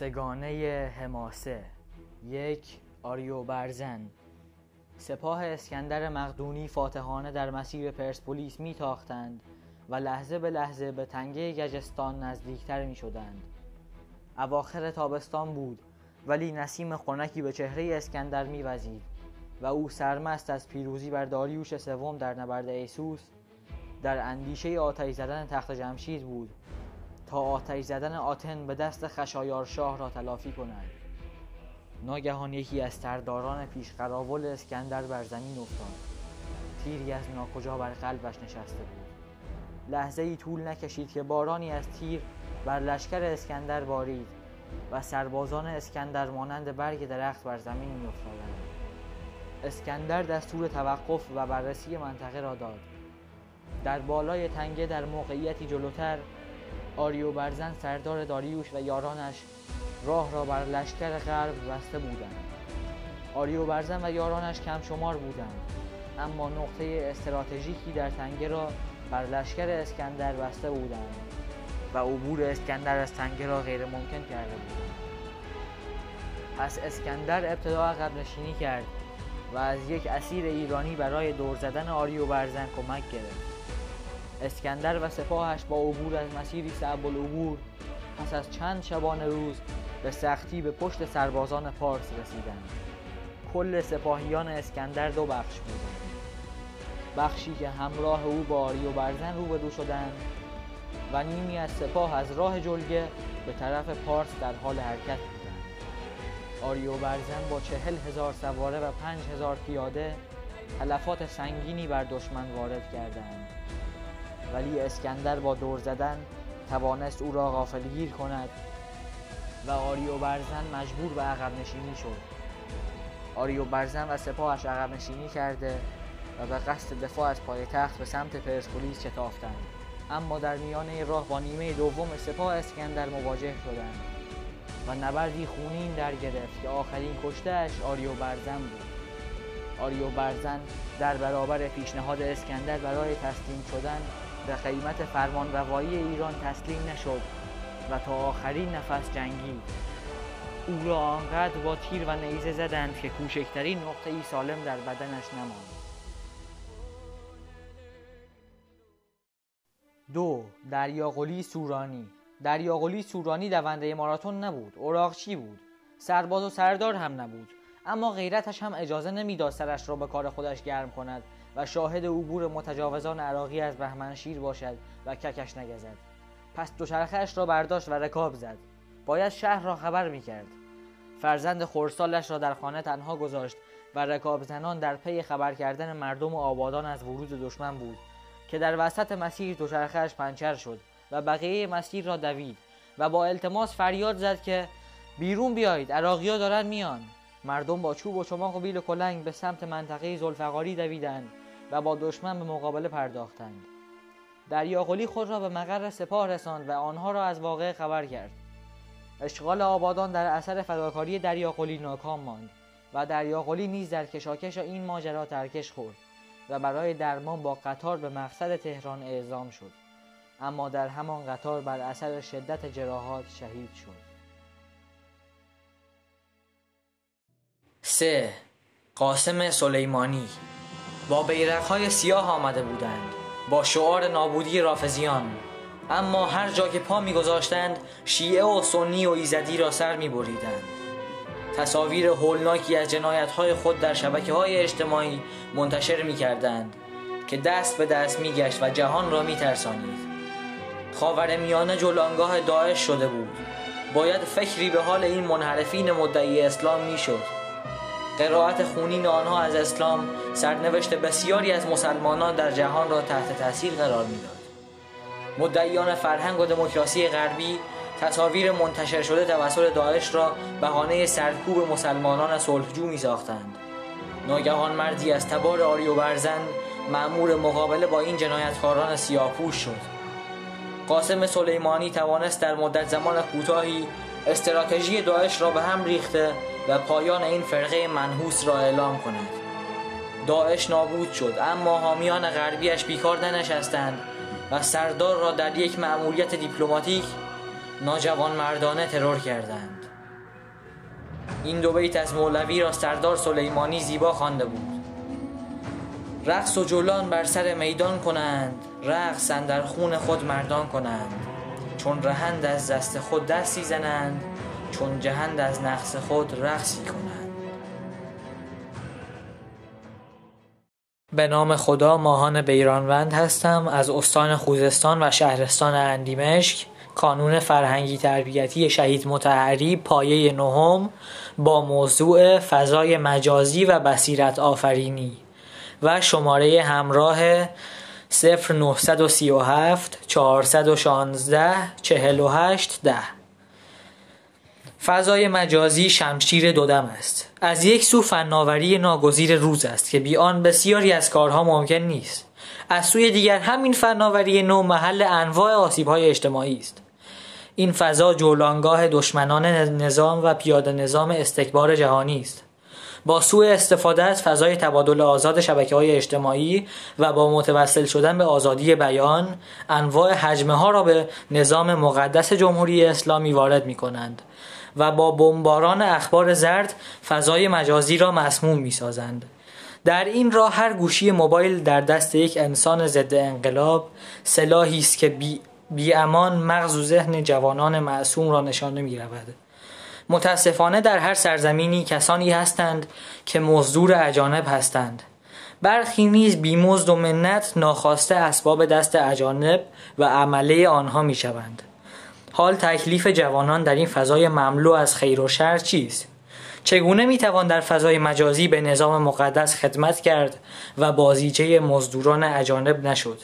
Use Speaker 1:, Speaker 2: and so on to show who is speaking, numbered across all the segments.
Speaker 1: سگانه حماسه. یک آریو برزن. سپاه اسکندر مقدونی فاتحانه در مسیر پرسپولیس میتاختند و لحظه به لحظه به تنگه گجستان نزدیکتر می شدند. اواخر تابستان بود ولی نسیم خنکی به چهره اسکندر میوزید و او سرمست از پیروزی بر داریوش سوم در نبرد ایسوس در اندیشه آتش زدن تخت جمشید بود. تا آتش زدن آتن به دست خشایار شاه را تلافی کند ناگهان یکی از سرداران پیش قراول اسکندر بر زمین افتاد. تیری از ناکجا بر قلبش نشسته بود. لحظه ای طول نکشید که بارانی از تیر بر لشکر اسکندر بارید و سربازان اسکندر مانند برگ درخت بر زمین می افتادند. اسکندر دستور توقف و بررسی منطقه را داد. در بالای تنگه در موقعیتی جلوتر آریو برزن سردار داریوش و یارانش راه را بر لشکر غرب بسته بودند. آریو برزن و یارانش کم شمار بودند. اما نقطه استراتژیکی در تنگه را بر لشکر اسکندر بسته بودند و عبور اسکندر از تنگه را غیر ممکن کرده بودند. پس اسکندر ابتدا عقب نشینی کرد و از یک اسیر ایرانی برای دور زدن آریو برزن کمک گرفت. اسکندر و سپاهش با عبور از مسیری صعب العبور پس از چند شبانه روز به سختی به پشت سربازان پارس رسیدند. کل سپاهیان اسکندر دو بخش بودند. بخشی که همراه او با آریو برزن روبرو شدند و نیمی از سپاه از راه جلگه به طرف پارس در حال حرکت بودند. آریو برزن با چهل هزار سواره و پنج هزار پیاده تلفات سنگینی بر دشمن وارد کردند. ولی اسکندر با دور زدن توانست او را غافلگیر کند و آریو برزن مجبور به عقب نشینی شد. آریو برزن و سپاهش عقب نشینی کرده و به قصد دفاع از پایتخت به سمت پرسپولیس شتافتند. اما در میانه راه با نیمه دوم سپاه اسکندر مواجه شدند و نبردی خونین در گرفت که آخرین کشتهش آریو برزن بود. آریو برزن در برابر پیشنهاد اسکندر برای تسلیم شدن به قیمت فرمان روایی ایران تسلیم نشد و تا آخرین نفس جنگید او را آنقدر با تیر و نیزه زدند که کوچکترین نقطه ای سالم در بدنش نماند. دو دریاقلی سورانی. دریاقلی سورانی دونده ماراتون نبود اوراقچی بود؟ سرباز و سردار هم نبود اما غیرتش هم اجازه نمی‌داد سرش را به کار خودش گرم کند. و شاهد عبور متجاوزان عراقی از بهمنشیر باشد و ککش نگزد. پس دوچرخهاش را برداشت و رکاب زد. باید شهر را خبر می‌کرد. فرزند خورسالش را در خانه تنها گذاشت و رکاب زنان در پی خبر کردن مردم و آبادان از ورود دشمن بود که در وسط مسیر دوچرخهاش پنچر شد و بقیه مسیر را دوید و با التماس فریاد زد که بیرون بیایید عراقیا دارن میان. مردم با چوب و چماق و بیل و کلنگ به سمت منطقه زلفقاری دویدند و با دشمن به مقابله پرداختند. دریاقلی خود را به مقر سپاه رساند و آنها را از واقع خبر کرد. اشغال آبادان در اثر فداکاری دریاقلی ناکام ماند و دریاقلی نیز در کشاکش این ماجرا ترکش خورد و برای درمان با قطار به مقصد تهران اعزام شد. اما در همان قطار بر اثر شدت جراحات شهید شد. سه. قاسم سلیمانی با بیرقهای سیاه آمده بودند با شعار نابودی رافزیان اما هر جا که پا میگذاشتند شیعه و سنی و ایزدی را سر میبریدند. تصاویر هولناکی از جنایتهای خود در شبکه های اجتماعی منتشر می‌کردند که دست به دست میگشت و جهان را میترسانید. خاور میانه جلانگاه داعش شده بود. باید فکری به حال این منحرفین مدعی اسلام می‌شد. قرائت خونین آنها از اسلام سرنوشت بسیاری از مسلمانان در جهان را تحت تاثیر قرار می‌داد مدعیان فرهنگ و دموکراسی غربی تصاویر منتشر شده توسط داعش را بهانه سرکوب مسلمانان صلحجو می ساختند. ناگهان مردی از تبار آریو برزن مأمور مقابله با این جنایتکاران سیاهپوش شد. قاسم سلیمانی توانست در مدت زمان کوتاهی استراتژی داعش را به هم ریخته و پایان این فرقه منحوس را اعلام کند. داعش نابود شد اما حامیان غربیش بیکار ننشستند و سردار را در یک مأموریت دیپلماتیک ناجوان مردانه ترور کردند. این دو بیت از مولوی را سردار سلیمانی زیبا خوانده بود. رقص و جولان بر سر میدان کنند رقص در خون خود مردان کنند. چون رهند از دست خود دستی زنند چون جهند از نقص خود رقصی کنند. به نام خدا ماهان بیرانوند هستم. از استان خوزستان و شهرستان اندیمشک کانون فرهنگی تربیتی شهید متحری پایه نهم با موضوع فضای مجازی و بصیرت آفرینی و شماره همراه 0937 416 48 ده. فضای مجازی شمشیر دودم است. از یک سو فناوری ناگزیر روز است که بی آن بسیاری از کارها ممکن نیست. از سوی دیگر همین فناوری نو محل انواع آسیب‌های اجتماعی است. این فضا جولانگاه دشمنان نظام و پیاده نظام استکبار جهانی است. با سوء استفاده از فضای تبادل آزاد شبکه های اجتماعی و با متوسل شدن به آزادی بیان انواع حجمه ها را به نظام مقدس جمهوری اسلامی وارد می کنند و با بمباران اخبار زرد فضای مجازی را مسموم می سازند. در این راه هر گوشی موبایل در دست یک انسان ضد انقلاب سلاحی است که بی, بی امان مغز و ذهن جوانان معصوم را نشانه می رود. متاسفانه در هر سرزمینی کسانی هستند که مزدور اجانب هستند برخی نیز بیمزد و منت ناخواسته اسباب دست اجانب و عمله آنها می شوند. حال تکلیف جوانان در این فضای مملو از خیر و شر چیست؟ چگونه می توان در فضای مجازی به نظام مقدس خدمت کرد و بازیچه مزدوران اجانب نشد؟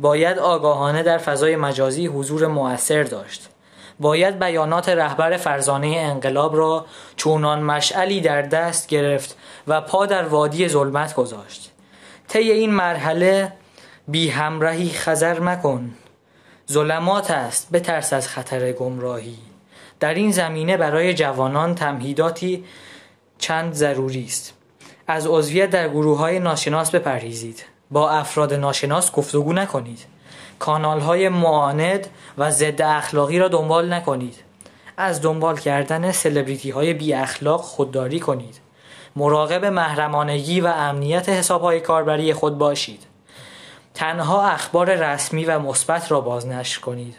Speaker 1: باید آگاهانه در فضای مجازی حضور مؤثر داشت. باید بیانات رهبر فرزانه انقلاب را چونان مشعلی در دست گرفت و پا در وادی ظلمت گذاشت طی این مرحله بی همراهی خزر مکن ظلمات است بترس از خطر گمراهی. در این زمینه برای جوانان تمهیداتی چند ضروری است. از عضویت در گروه های ناشناس بپرهیزید. با افراد ناشناس گفتگو نکنید. کانال های معاند و ضد اخلاقی را دنبال نکنید. از دنبال کردن سلبریتی های بی اخلاق خودداری کنید. مراقب محرمانگی و امنیت حساب های کاربری خود باشید. تنها اخبار رسمی و مثبت را بازنشر کنید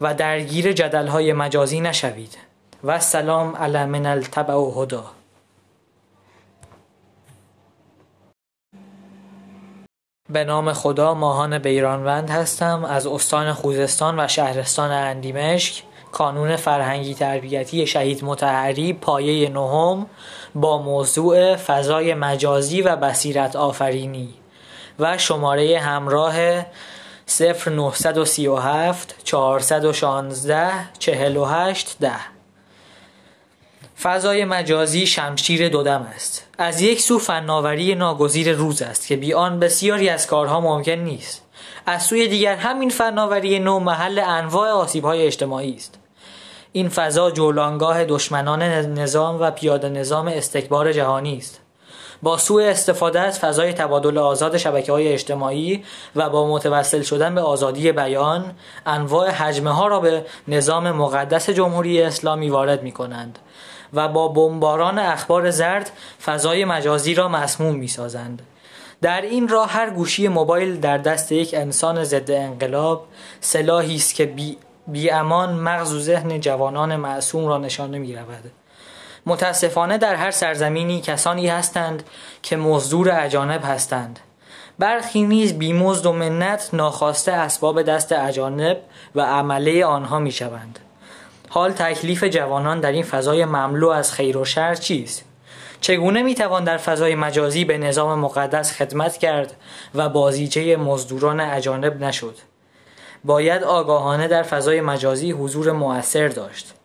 Speaker 1: و درگیر جدل های مجازی نشوید. و سلام علی من التبع و هدا به نام خدا ماهان بیرانوند هستم. از استان خوزستان و شهرستان اندیمشک کانون فرهنگی تربیتی شهید متحری پایه نهم با موضوع فضای مجازی و بصیرت آفرینی. و شماره همراه 0937 416 48 ده. فضای مجازی شمشیر دودم است. از یک سو فناوری ناگزیر روز است که بی آن بسیاری از کارها ممکن نیست. از سوی دیگر همین فناوری نو محل انواع آسیب‌های اجتماعی است. این فضا جولانگاه دشمنان نظام و پیاده نظام استکبار جهانی است. با سوء استفاده از فضای تبادل آزاد شبکه های اجتماعی و با متوسل شدن به آزادی بیان انواع حجمه ها را به نظام مقدس جمهوری اسلامی وارد می کنند و با بمباران اخبار زرد فضای مجازی را مسموم می سازند. در این راه هر گوشی موبایل در دست یک انسان ضد انقلاب سلاحی است که بی, بی امان مغز و ذهن جوانان معصوم را نشانه می رود. متاسفانه در هر سرزمینی کسانی هستند که مزدور اجانب هستند برخی نیز بیمزد و منت ناخواسته اسباب دست اجانب و عمله آنها می شوند. حال تکلیف جوانان در این فضای مملو از خیر و شر چیست؟ چگونه می توان در فضای مجازی به نظام مقدس خدمت کرد و بازیچه مزدوران اجانب نشد؟ باید آگاهانه در فضای مجازی حضور مؤثر داشت.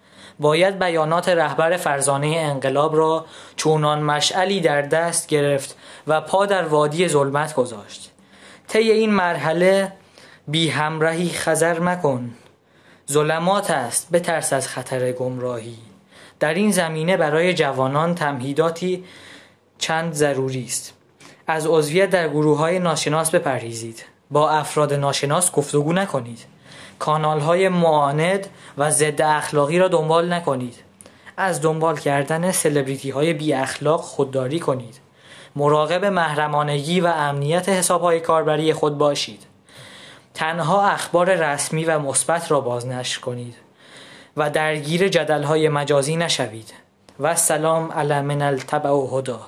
Speaker 1: باید بیانات رهبر فرزانه انقلاب را چونان مشعلی در دست گرفت و پا در وادی ظلمت گذاشت. طی این مرحله بی همراهی خزر مکن. ظلمات است بترس از خطر گمراهی. در این زمینه برای جوانان تمهیداتی چند ضروری است. از عضویت در گروه های ناشناس بپرهیزید. با افراد ناشناس گفتگو نکنید. کانال های معاند و ضد اخلاقی را دنبال نکنید. از دنبال کردن سلبریتی های بی اخلاق خودداری کنید. مراقب محرمانگی و امنیت حساب های کاربری خود باشید. تنها اخبار رسمی و مثبت را بازنشر کنید و درگیر جدل های مجازی نشوید. و سلام علی من التبع و هدا.